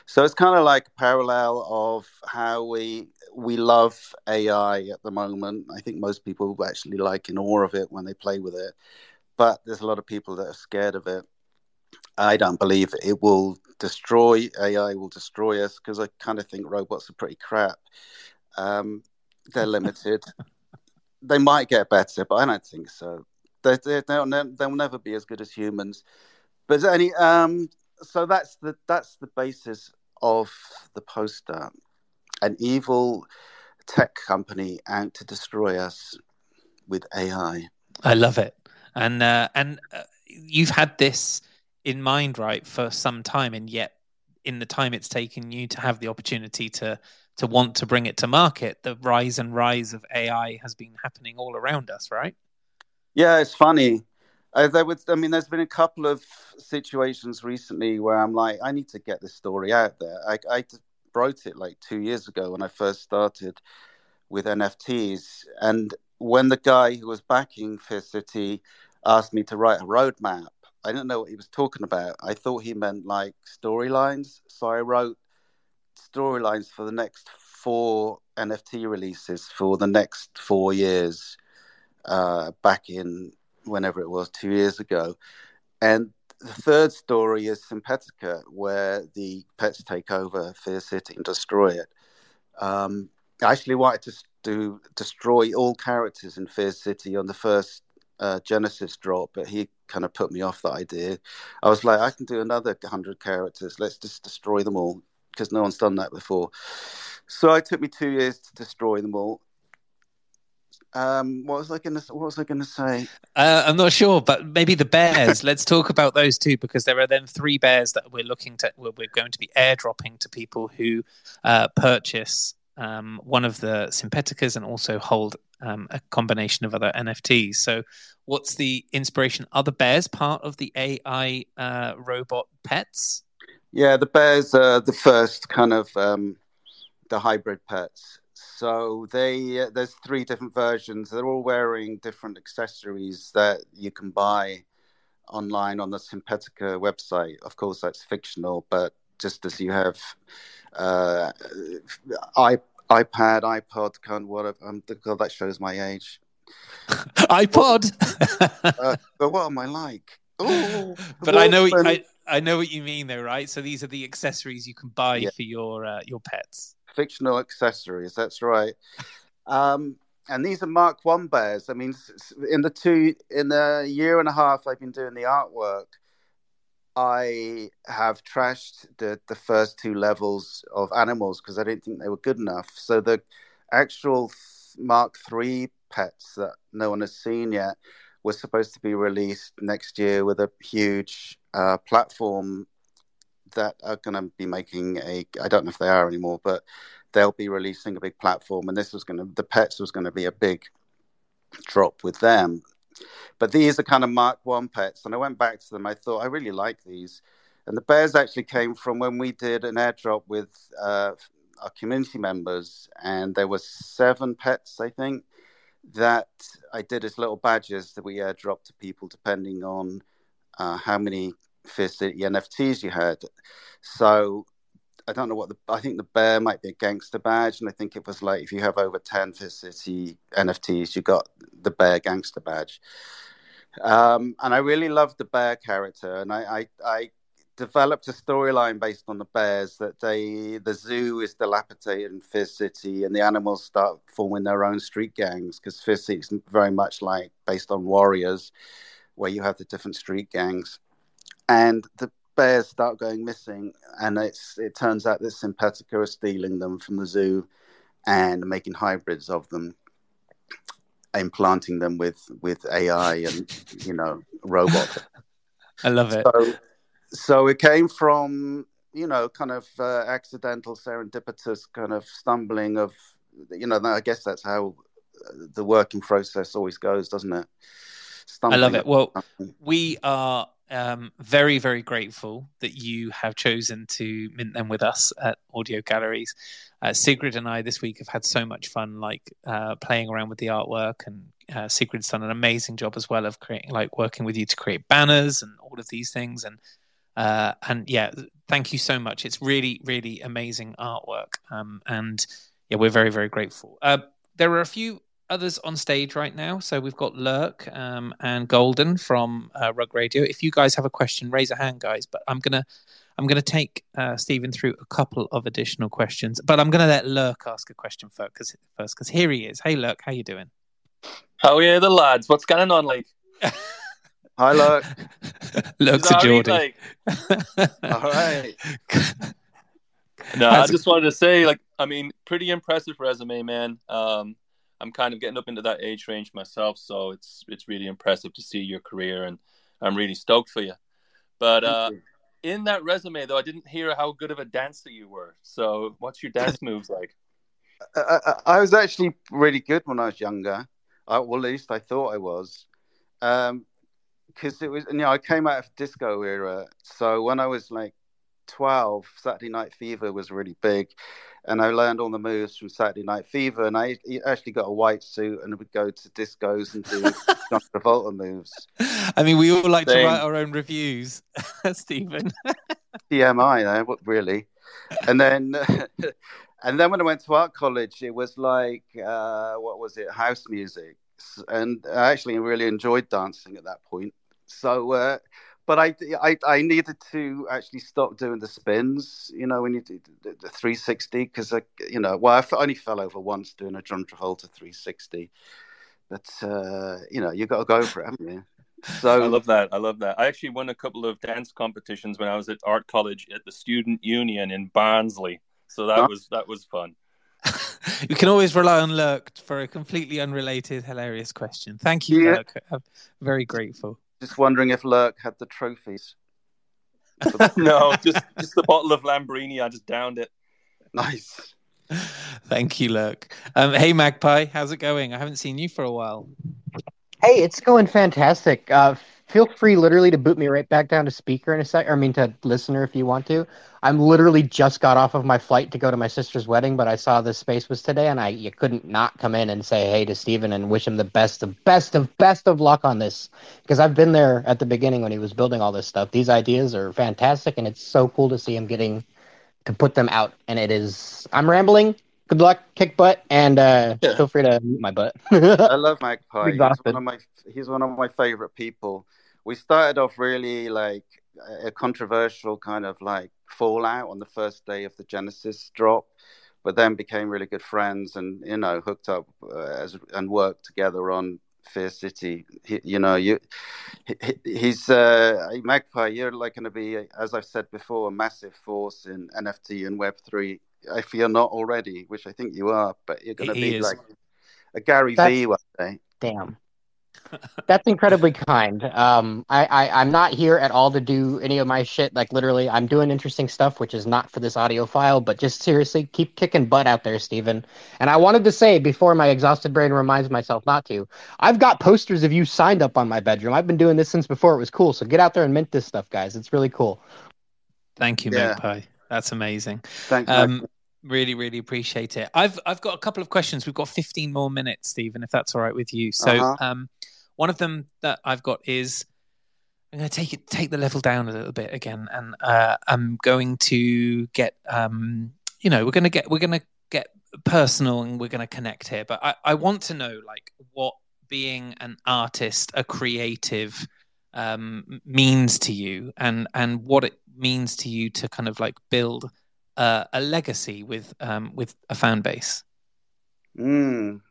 So it's kind of like a parallel of how we we love AI at the moment. I think most people actually like in awe of it when they play with it, but there's a lot of people that are scared of it. I don't believe it will destroy AI will destroy us because I kind of think robots are pretty crap. Um, they're limited. *laughs* they might get better, but I don't think so. They, they, they'll, they'll never be as good as humans. But any, um, so that's the that's the basis of the poster. An evil tech company out to destroy us with AI. I love it, and uh, and uh, you've had this in mind, right, for some time, and yet in the time it's taken you to have the opportunity to to want to bring it to market, the rise and rise of AI has been happening all around us, right? Yeah, it's funny. Uh, there was, I mean, there's been a couple of situations recently where I'm like, I need to get this story out there. I, I wrote it like two years ago when I first started with NFTs, and when the guy who was backing Fear City asked me to write a roadmap, I didn't know what he was talking about. I thought he meant like storylines, so I wrote storylines for the next four NFT releases for the next four years uh, back in whenever it was two years ago. And the third story is Synpetica, where the pets take over Fear City and destroy it. Um, I actually wanted to do destroy all characters in Fear City on the first uh, Genesis drop, but he kind of put me off that idea. I was like, I can do another hundred characters. Let's just destroy them all because no one's done that before. So it took me two years to destroy them all Um, what was I going to? What was I going to say? Uh, I'm not sure, but maybe the bears. *laughs* Let's talk about those two because there are then three bears that we're looking to. We're going to be airdropping to people who uh, purchase um, one of the Sympaticas and also hold um, a combination of other NFTs. So, what's the inspiration? Are the bears part of the AI uh, robot pets? Yeah, the bears are the first kind of um, the hybrid pets. So they uh, there's three different versions. They're all wearing different accessories that you can buy online on the Sympatica website. Of course, that's fictional, but just as you have uh, i iPad, iPod, kind of whatever. Um, God, that shows my age. *laughs* iPod. uh, but what am I like? *laughs* Ooh, but I know what, I, I know what you mean, though, right? So these are the accessories you can buy yeah. for your uh, your pets fictional accessories. That's right. Um, and these are Mark One bears. I mean, in the two in the year and a half I've been doing the artwork, I have trashed the the first two levels of animals because I didn't think they were good enough. So the actual Mark Three pets that no one has seen yet were supposed to be released next year with a huge uh, platform that are going to be making a i don't know if they are anymore but they'll be releasing a big platform and this was going to the pets was going to be a big drop with them. But these are kind of mark one pets and i went back to them. I thought i really like these. And the bears actually came from when we did an airdrop with uh, our community members and there were seven pets i think that i did as little badges that we airdropped to people depending on uh, how many Fear City NFTs you had. So I don't know what the I think the bear might be a gangster badge, and I think it was like if you have over ten Fear City NFTs, you got the bear gangster badge. Um, and I really loved the bear character, and I, I, I developed a storyline based on the bears that they the zoo is dilapidated in Fear City, and the animals start forming their own street gangs because Fear City is very much like based on Warriors, where you have the different street gangs and the bears start going missing, and it's it turns out that Sympatica are stealing them from the zoo and making hybrids of them, implanting them with with AI and you know robots. *laughs* I love it. So, so it came from you know kind of uh, accidental, serendipitous kind of stumbling of you know. I guess that's how the working process always goes, doesn't it? Stumbling I love it. Well, we are um, very, very grateful that you have chosen to mint them with us at Audio Galleries. Uh, Sigrid and I this week have had so much fun, like uh, playing around with the artwork, and uh, Sigrid's done an amazing job as well of creating, like working with you to create banners and all of these things. And uh, and yeah, thank you so much. It's really, really amazing artwork, um, and yeah, we're very, very grateful. Uh, there are a few others on stage right now. So we've got Lurk um, and Golden from uh, Rug Radio. If you guys have a question, raise a hand, guys. But I'm gonna I'm gonna take uh, Stephen through a couple of additional questions. But I'm gonna let Lurk ask a question first, because first, because here he is. Hey, Lurk, how you doing? How are you, the lads? What's going on, like? *laughs* Hi, Lurk. *laughs* Lurk's a Geordie. Like... *laughs* All right. no, I just wanted to say, like, I mean, pretty impressive resume, man. Um, I'm kind of getting up into that age range myself, so it's it's really impressive to see your career, and I'm really stoked for you. But uh, in that resume, though, I didn't hear how good of a dancer you were. So, what's your dance *laughs* moves like? I, I, I, was actually really good when I was younger. I, well, at least I thought I was, because um, it was. You know, I came out of disco era, so when I was like 12, Saturday Night Fever was really big. And I learned all the moves from Saturday Night Fever. And I actually got a white suit and would go to discos and do *laughs* John Travolta moves. I mean, we all like to write our own reviews, *laughs* Stephen. *laughs* TMI, though, really. And then. and then when I went to art college, it was like, uh, what was it, house music. And I actually really enjoyed dancing at that point. So, uh, but I, I, I needed to actually stop doing the spins. You know, when you do the, the 360, because I, you know, well, I only fell over once doing a John Travolta 360, but uh, you know, you've got to go for it, haven't you? So I love that. I love that. I actually won a couple of dance competitions when I was at art college at the Student Union in Barnsley. So that was that was fun. *laughs* you can always rely on Lurk for a completely unrelated, hilarious question. Thank you, Yeah. Lurk. I'm very grateful. Just wondering if Lurk had the trophies. *laughs* no, just just the bottle of Lambrini. I just downed it. Nice. Thank you, Lurk. Um, hey, Magpie, how's it going? I haven't seen you for a while. Hey, it's going fantastic. Uh, feel free, literally, to boot me right back down to speaker in a sec. Or, I mean, to listener if you want to. I'm literally just got off of my flight to go to my sister's wedding, but I saw this space was today, and I you couldn't not come in and say hey to Steven and wish him the best of best of best of luck on this because I've been there at the beginning when he was building all this stuff. These ideas are fantastic, and it's so cool to see him getting to put them out. And it is. I'm rambling. Good luck, kick butt, and uh, Yeah. feel free to mute my butt. I love Magpie. *laughs* He's one of my he's one of my favorite people. We started off really like a controversial kind of like fallout on the first day of the Genesis drop, but then became really good friends and you know hooked up uh, as and worked together on Fear City. He, you know, you he, he's uh, Magpie. You're like going to be, as I've said before, a massive force in NFT and Web three. If you're not already, which I think you are, but you're going to be is. like a Gary That's- V one day. Damn. That's incredibly kind. Um, I, I, I'm not here at all to do any of my shit. Like, literally, I'm doing interesting stuff, which is not for this audio file, but just seriously, keep kicking butt out there, Steven. And I wanted to say, before my exhausted brain reminds myself not to, I've got posters of you signed up on my bedroom. I've been doing this since before it was cool. So get out there and mint this stuff, guys. It's really cool. Thank you, Yeah. Magpie. That's amazing. Thanks. Um, Magpie. Really, really appreciate it. I've I've got a couple of questions. We've got 15 more minutes, Stephen, if that's all right with you. So, Uh-huh. um, one of them that I've got is I'm going to take it take the level down a little bit again, and uh, I'm going to get um, you know, we're going to get we're going to get personal and we're going to connect here. But I I want to know like what being an artist, a creative, um, means to you, and and what it means to you to kind of like build uh, a legacy with um, with a fan base. Mm.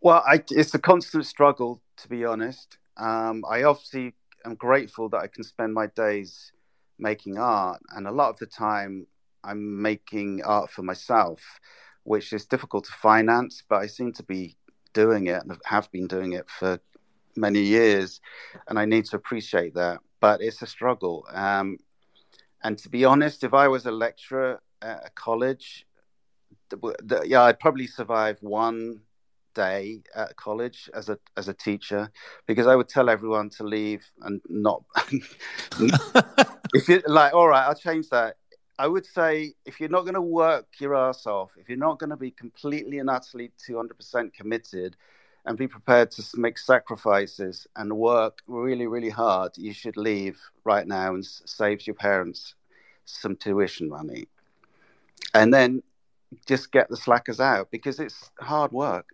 Well, I, it's a constant struggle, to be honest. Um, I obviously am grateful that I can spend my days making art, and a lot of the time I'm making art for myself, which is difficult to finance, but I seem to be doing it and have been doing it for many years, and I need to appreciate that. But it's a struggle. Um, and to be honest, if I was a lecturer at a college, the, the, yeah, I'd probably survive one day at college as a as a teacher because I would tell everyone to leave and not. *laughs* if you like, all right, I'll change that. I would say if you're not going to work your ass off, if you're not going to be completely and utterly 200% committed and be prepared to make sacrifices and work really, really hard, you should leave right now and save your parents some tuition money. And then just get the slackers out because it's hard work.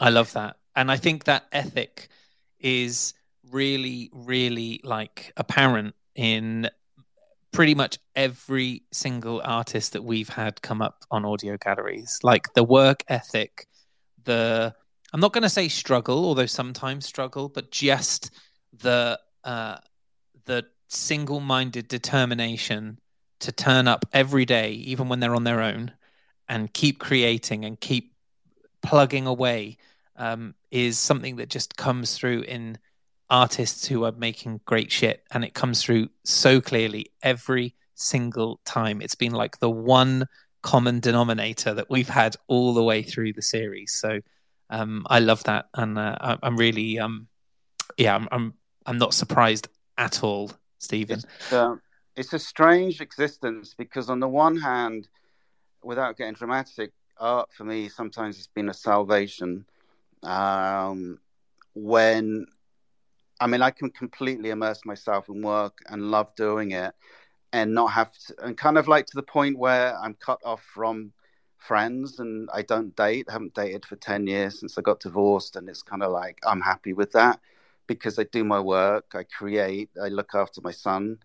I love that. And I think that ethic is really, really like apparent in pretty much every single artist that we've had come up on audio galleries. Like the work ethic, the I'm not going to say struggle, although sometimes struggle, but just the uh, the single-minded determination to turn up every day, even when they're on their own, and keep creating and keep plugging away um, is something that just comes through in artists who are making great shit and it comes through so clearly every single time. It's been like the one common denominator that we've had all the way through the series. So um, i love that and uh, I- i'm really um, yeah I'm, I'm i'm not surprised at all stephen It's, uh, it's a strange existence because, on the one hand, without getting dramatic, art for me sometimes has been a salvation. Um, when, I mean, I can completely immerse myself in work and love doing it and not have to, and kind of like to the point where I'm cut off from friends and I don't date. Haven't dated for 10 years since I got divorced. And it's kind of like, I'm happy with that because I do my work, I create, I look after my son,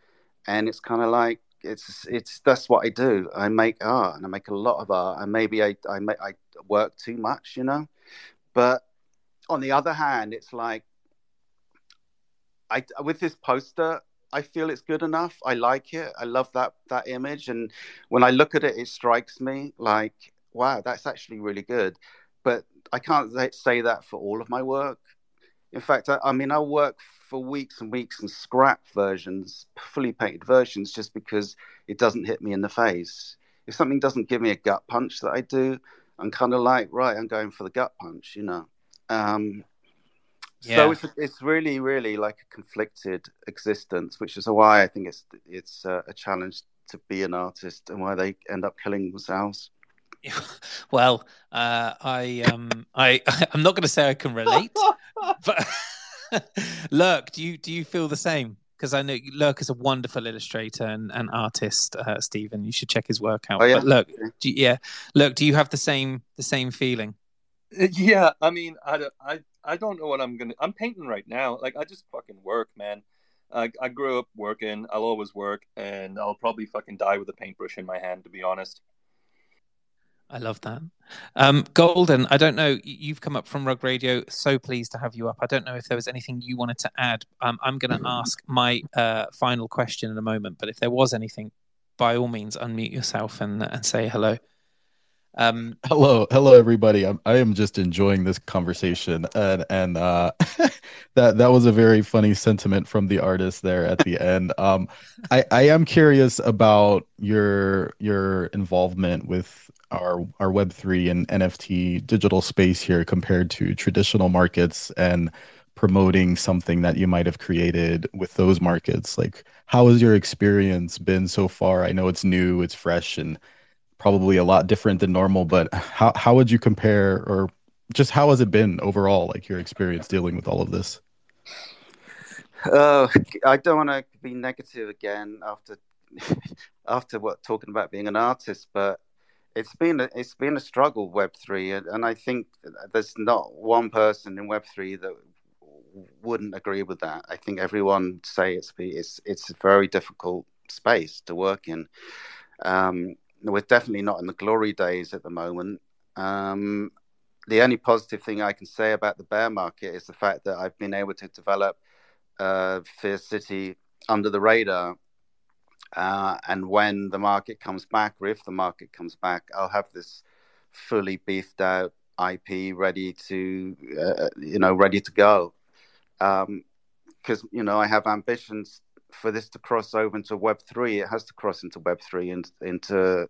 and it's kind of like it's it's that's what I do. I make art, and I make a lot of art, and maybe I I make, I work too much, you know. But on the other hand, it's like I with this poster, I feel it's good enough. I like it. I love that that image, and when I look at it, it strikes me like wow, that's actually really good. But I can't say that for all of my work. In fact, I, I mean, I'll work for weeks and weeks and scrap versions, fully painted versions, just because it doesn't hit me in the face. If something doesn't give me a gut punch that I do, I'm kind of like, right, I'm going for the gut punch, you know. Um, yeah. So it's it's really really like a conflicted existence, which is why I think it's it's uh, a challenge to be an artist and why they end up killing themselves. *laughs* Well, uh, I um I *laughs* I'm not going to say I can relate, *laughs* but Lurk, do you do you feel the same? Because I know Lurk is a wonderful illustrator and, and artist, uh, Stephen. You should check his work out. Oh, yeah? But look, do you, yeah, look, do you have the same the same feeling? Yeah, I mean, I, I, I don't know what I'm gonna. I'm painting right now. Like I just fucking work, man. I, I grew up working. I'll always work, and I'll probably fucking die with a paintbrush in my hand, to be honest. I love that. Um, Golden, I don't know. You've come up from Rug Radio. So pleased to have you up. I don't know if there was anything you wanted to add. Um, I'm going to ask my uh, final question in a moment, but if there was anything, by all means, unmute yourself and, and say hello. Um, hello, hello, everybody. I'm, I am just enjoying this conversation, and and uh, *laughs* that that was a very funny sentiment from the artist there at the end. Um, I I am curious about your your involvement with our our Web three and NFT digital space here compared to traditional markets and promoting something that you might have created with those markets. Like, how has your experience been so far? I know it's new, it's fresh, and probably a lot different than normal, but how how would you compare or just how has it been overall, like your experience dealing with all of this? Uh, I don't want to be negative again after *laughs* after what talking about being an artist, but it's been a, it's been a struggle Web three, and, and I think there's not one person in Web three that wouldn't agree with that. I think everyone say it's it's it's a very difficult space to work in. Um, we're definitely not in the glory days at the moment. Um, the only positive thing I can say about the bear market is the fact that I've been able to develop uh, Fear City under the radar. Uh, and when the market comes back, or if the market comes back, I'll have this fully beefed out IP ready to, uh, you know, ready to go. Because, um, you know, I have ambitions for this to cross over into Web three, it has to cross into Web three and into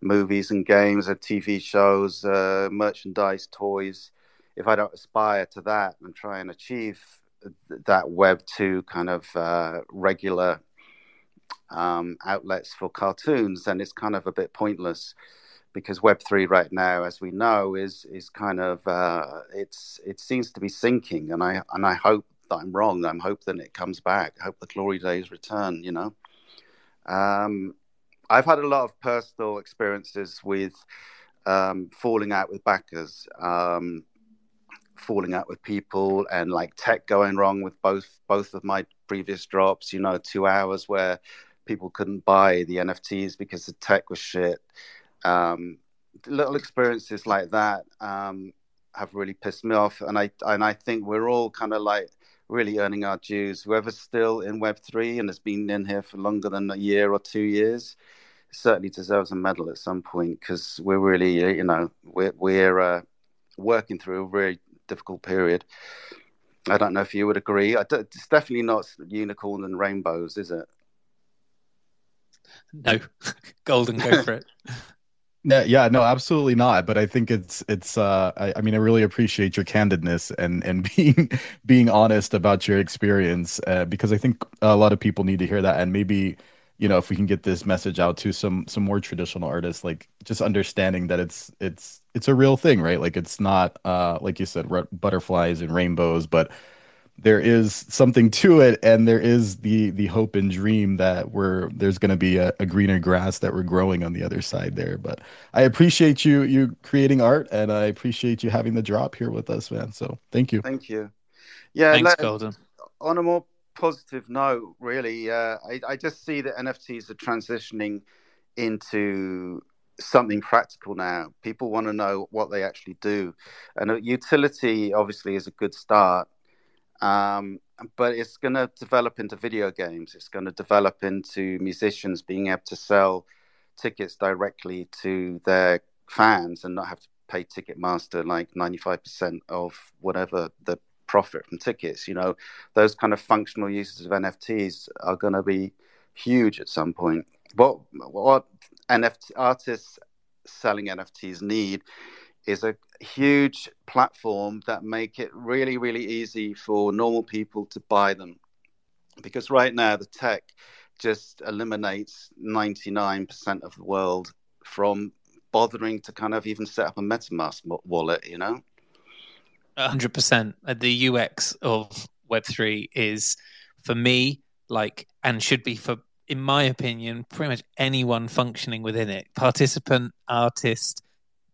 movies and games and TV shows, uh, merchandise, toys. If I don't aspire to that and try and achieve that Web two kind of uh, regular um, outlets for cartoons, then it's kind of a bit pointless because Web three right now, as we know, is is kind of uh, it's it seems to be sinking, and I and I hope that I'm wrong. I'm hoping it comes back. I hope the glory days return. You know, um, I've had a lot of personal experiences with um, falling out with backers, um, falling out with people, and like tech going wrong with both both of my previous drops. You know, two hours where people couldn't buy the NFTs because the tech was shit. Um, little experiences like that um, have really pissed me off, and I and I think we're all kind of like really earning our dues. Whoever's still in Web3 and has been in here for longer than a year or two years certainly deserves a medal at some point because we're really, uh, you know, we're, we're uh, working through a very difficult period. I don't know if you would agree. It's definitely not unicorn and rainbows, is it? No, *laughs* golden. Go for it. *laughs* Yeah, yeah, no, absolutely not. But I think it's it's. Uh, I, I mean, I really appreciate your candidness and and *laughs* being being honest about your experience uh, because I think a lot of people need to hear that. And maybe you know, if we can get this message out to some some more traditional artists, like just understanding that it's it's it's a real thing, right? Like it's not uh like you said, butterflies and rainbows, but there is something to it and there is the the hope and dream that we're there's going to be a, a, greener grass that we're growing on the other side there. But i appreciate you you creating art and i appreciate you having the drop here with us man. So thank you. Thank you. Yeah thanks golden. on a more positive note really uh, I, I just see that nfts are transitioning into something practical now. People want to know what they actually do. And utility obviously is a good start um, but it's going to develop into video games. It's going to develop into musicians being able to sell tickets directly to their fans and not have to pay Ticketmaster like 95% of whatever the profit from tickets. You know, those kind of functional uses of NFTs are going to be huge at some point. What what NFT artists selling NFTs need is a huge platform that make it really really easy for normal people to buy them. Because right now the tech just eliminates 99% of the world from bothering to kind of even set up a metamask wallet you know? 100% uh, the ux of web3 is for me like and should be for in my opinion pretty much anyone functioning within it. Participant artist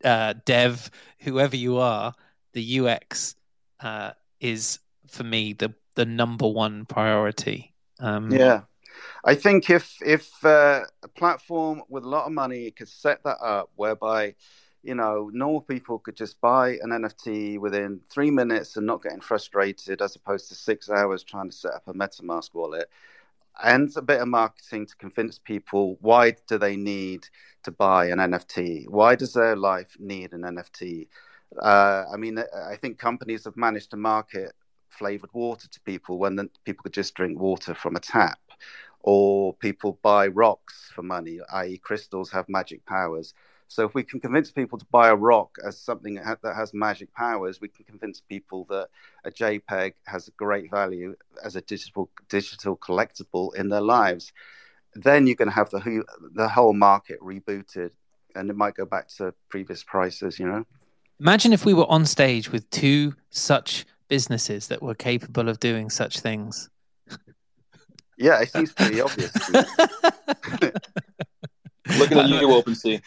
uh, dev, whoever you are, the UX uh, is for me the the number one priority. Um, yeah, I think if if uh, a platform with a lot of money could set that up, whereby you know normal people could just buy an NFT within three minutes and not getting frustrated, as opposed to six hours trying to set up a MetaMask wallet and a bit of marketing to convince people why do they need to buy an NFT? Why does their life need an NFT? Uh, I mean, I think companies have managed to market flavored water to people when the, people could just drink water from a tap, or people buy rocks for money, i.e., crystals have magic powers. So if we can convince people to buy a rock as something that has magic powers, we can convince people that a JPEG has a great value as a digital digital collectible in their lives. Then you're going to have the the whole market rebooted, and it might go back to previous prices. You know. Imagine if we were on stage with two such businesses that were capable of doing such things. Yeah, it seems pretty obvious. *laughs* Looking at you, OpenSea.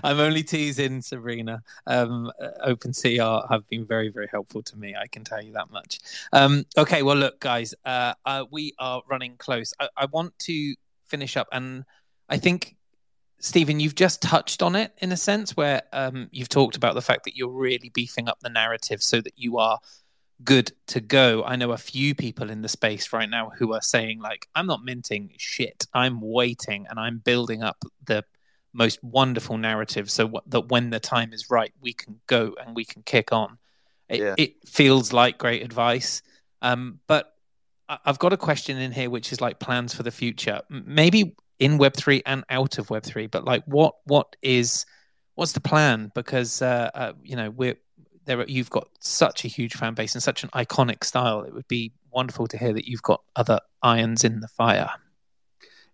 *laughs* I'm only teasing Sabrina. Um, OpenSea are, have been very, very helpful to me. I can tell you that much. Um, okay, well, look, guys, uh, uh, we are running close. I, I want to finish up, and I think Stephen, you've just touched on it in a sense where um, you've talked about the fact that you're really beefing up the narrative so that you are good to go. I know a few people in the space right now who are saying like I'm not minting shit. I'm waiting and I'm building up the most wonderful narrative so w- that when the time is right we can go and we can kick on. It, yeah. it feels like great advice. Um, but I- I've got a question in here which is like plans for the future. Maybe in web3 and out of web3 but like what what is what's the plan because uh, uh, you know we're there are, you've got such a huge fan base and such an iconic style. It would be wonderful to hear that you've got other irons in the fire.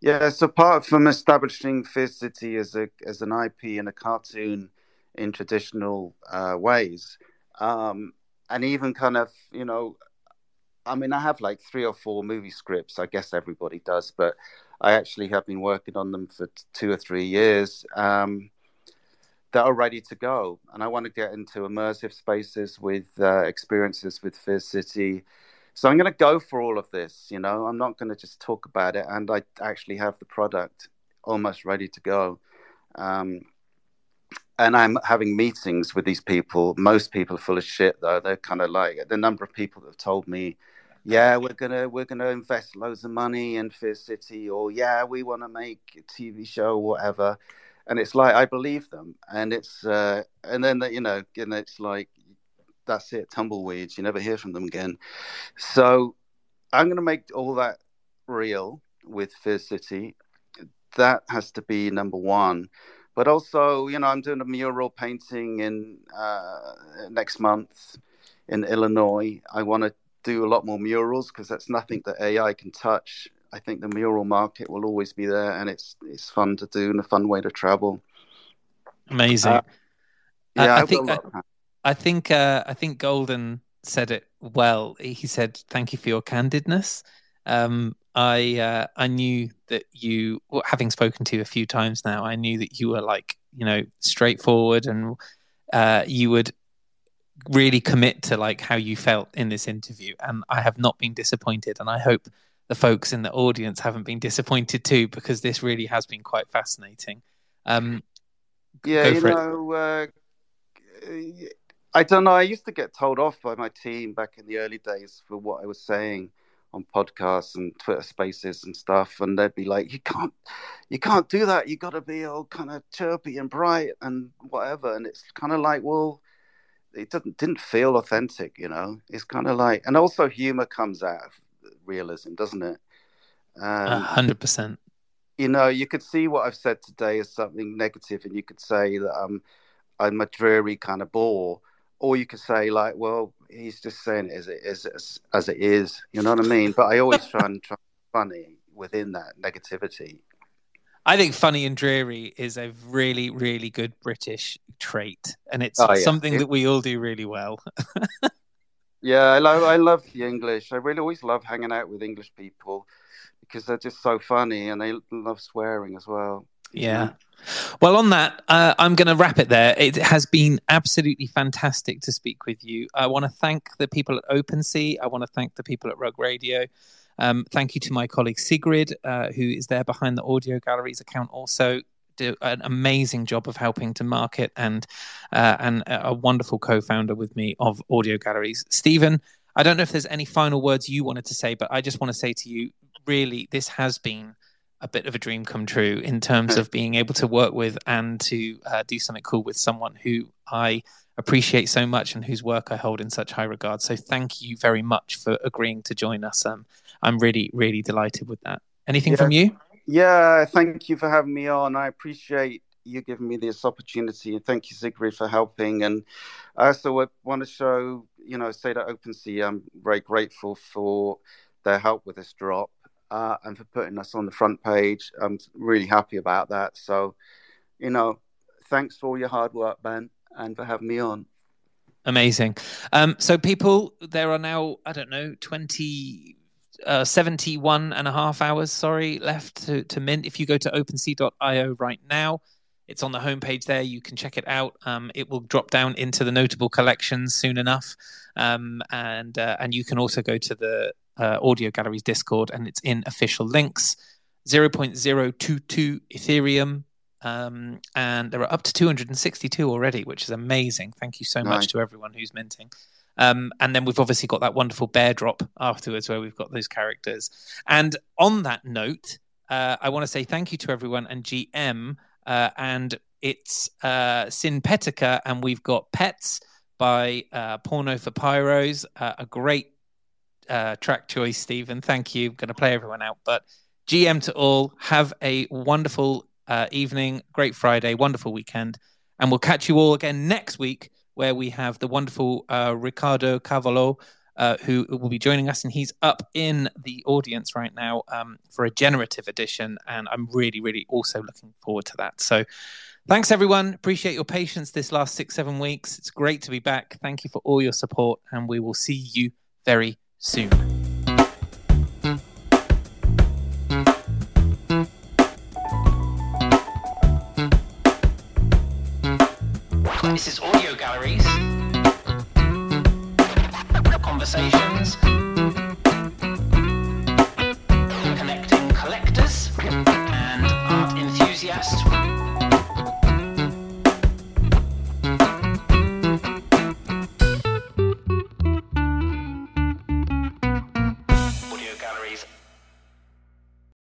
Yeah, so apart from establishing Fear City as a as an IP and a cartoon in traditional uh, ways, um, and even kind of you know, I mean, I have like three or four movie scripts. I guess everybody does, but I actually have been working on them for two or three years. Um, that are ready to go. And I want to get into immersive spaces with uh, experiences with Fear City. So I'm going to go for all of this. You know, I'm not going to just talk about it. And I actually have the product almost ready to go. Um, and I'm having meetings with these people. Most people are full of shit, though. They're kind of like the number of people that have told me, "Yeah, we're gonna we're gonna invest loads of money in Fear City," or "Yeah, we want to make a TV show, whatever." And it's like I believe them, and it's uh, and then you know, and it's like that's it, tumbleweeds. You never hear from them again. So I'm going to make all that real with Fear City. That has to be number one. But also, you know, I'm doing a mural painting in uh, next month in Illinois. I want to do a lot more murals because that's nothing that AI can touch. I think the mural market will always be there, and it's it's fun to do and a fun way to travel. Amazing. Uh, yeah, I, I think I, I, think uh, I think Golden said it well. He said, "Thank you for your candidness." Um, I uh, I knew that you, having spoken to you a few times now, I knew that you were like you know straightforward and uh, you would really commit to like how you felt in this interview, and I have not been disappointed. And I hope the folks in the audience haven't been disappointed too, because this really has been quite fascinating. Um, yeah, you know, uh, I don't know. I used to get told off by my team back in the early days for what I was saying on podcasts and Twitter Spaces and stuff, and they'd be like, "You can't, you can't do that. You got to be all kind of chirpy and bright and whatever." And it's kind of like, well, it didn't didn't feel authentic, you know. It's kind of like, and also humor comes out of realism, doesn't it? A um, hundred percent. You know, you could see what I've said today as something negative, and you could say that I'm I'm a dreary kind of bore, or you could say like, well, he's just saying it as it is, as, as it is. You know what I mean? But I always try and try funny within that negativity. I think funny and dreary is a really, really good British trait, and it's oh, yeah. something it, that we all do really well. *laughs* yeah, I love I love the English. I really always love hanging out with English people because they're just so funny and they love swearing as well. Yeah. Well, on that, uh, I'm going to wrap it there. It has been absolutely fantastic to speak with you. I want to thank the people at OpenSea. I want to thank the people at Rug Radio. Um, thank you to my colleague Sigrid, uh, who is there behind the Audio Galleries account. Also, do an amazing job of helping to market and uh, and a wonderful co-founder with me of Audio Galleries, Stephen. I don't know if there's any final words you wanted to say, but I just want to say to you, really, this has been a bit of a dream come true in terms of being able to work with and to uh, do something cool with someone who I appreciate so much and whose work I hold in such high regard. So thank you very much for agreeing to join us. Um, I'm really, really delighted with that. Anything yeah. from you? Yeah, thank you for having me on. I appreciate you giving me this opportunity, and thank you, Sigrid, for helping. And I also want to show, you know, say that OpenSea, I'm very grateful for their help with this drop uh, and for putting us on the front page. I'm really happy about that. So, you know, thanks for all your hard work, Ben, and for having me on. Amazing. Um, so, people, there are now, I don't know, 20, uh, 71 and a half hours, sorry, left to, to mint. If you go to opensea.io right now, it's on the homepage there. You can check it out. Um, it will drop down into the notable collections soon enough, um, and uh, and you can also go to the uh, Audio Galleries Discord, and it's in official links. 0.022 Ethereum, um, and there are up to 262 already, which is amazing. Thank you so much to everyone who's minting. Um, and then we've obviously got that wonderful bear drop afterwards where we've got those characters. And on that note, uh, I want to say thank you to everyone and GM. Uh, and it's uh, Synpetica, and we've got Pets by uh, Porno for Pyros, uh, a great uh, track choice, Stephen. Thank you. I'm going to play everyone out. But GM to all, have a wonderful uh, evening, great Friday, wonderful weekend. And we'll catch you all again next week where we have the wonderful uh, Ricardo Cavolo. Uh, who will be joining us, and he's up in the audience right now um, for a generative edition, and I'm really, really also looking forward to that. So, thanks everyone. Appreciate your patience this last six, seven weeks. It's great to be back. Thank you for all your support, and we will see you very soon. conversations.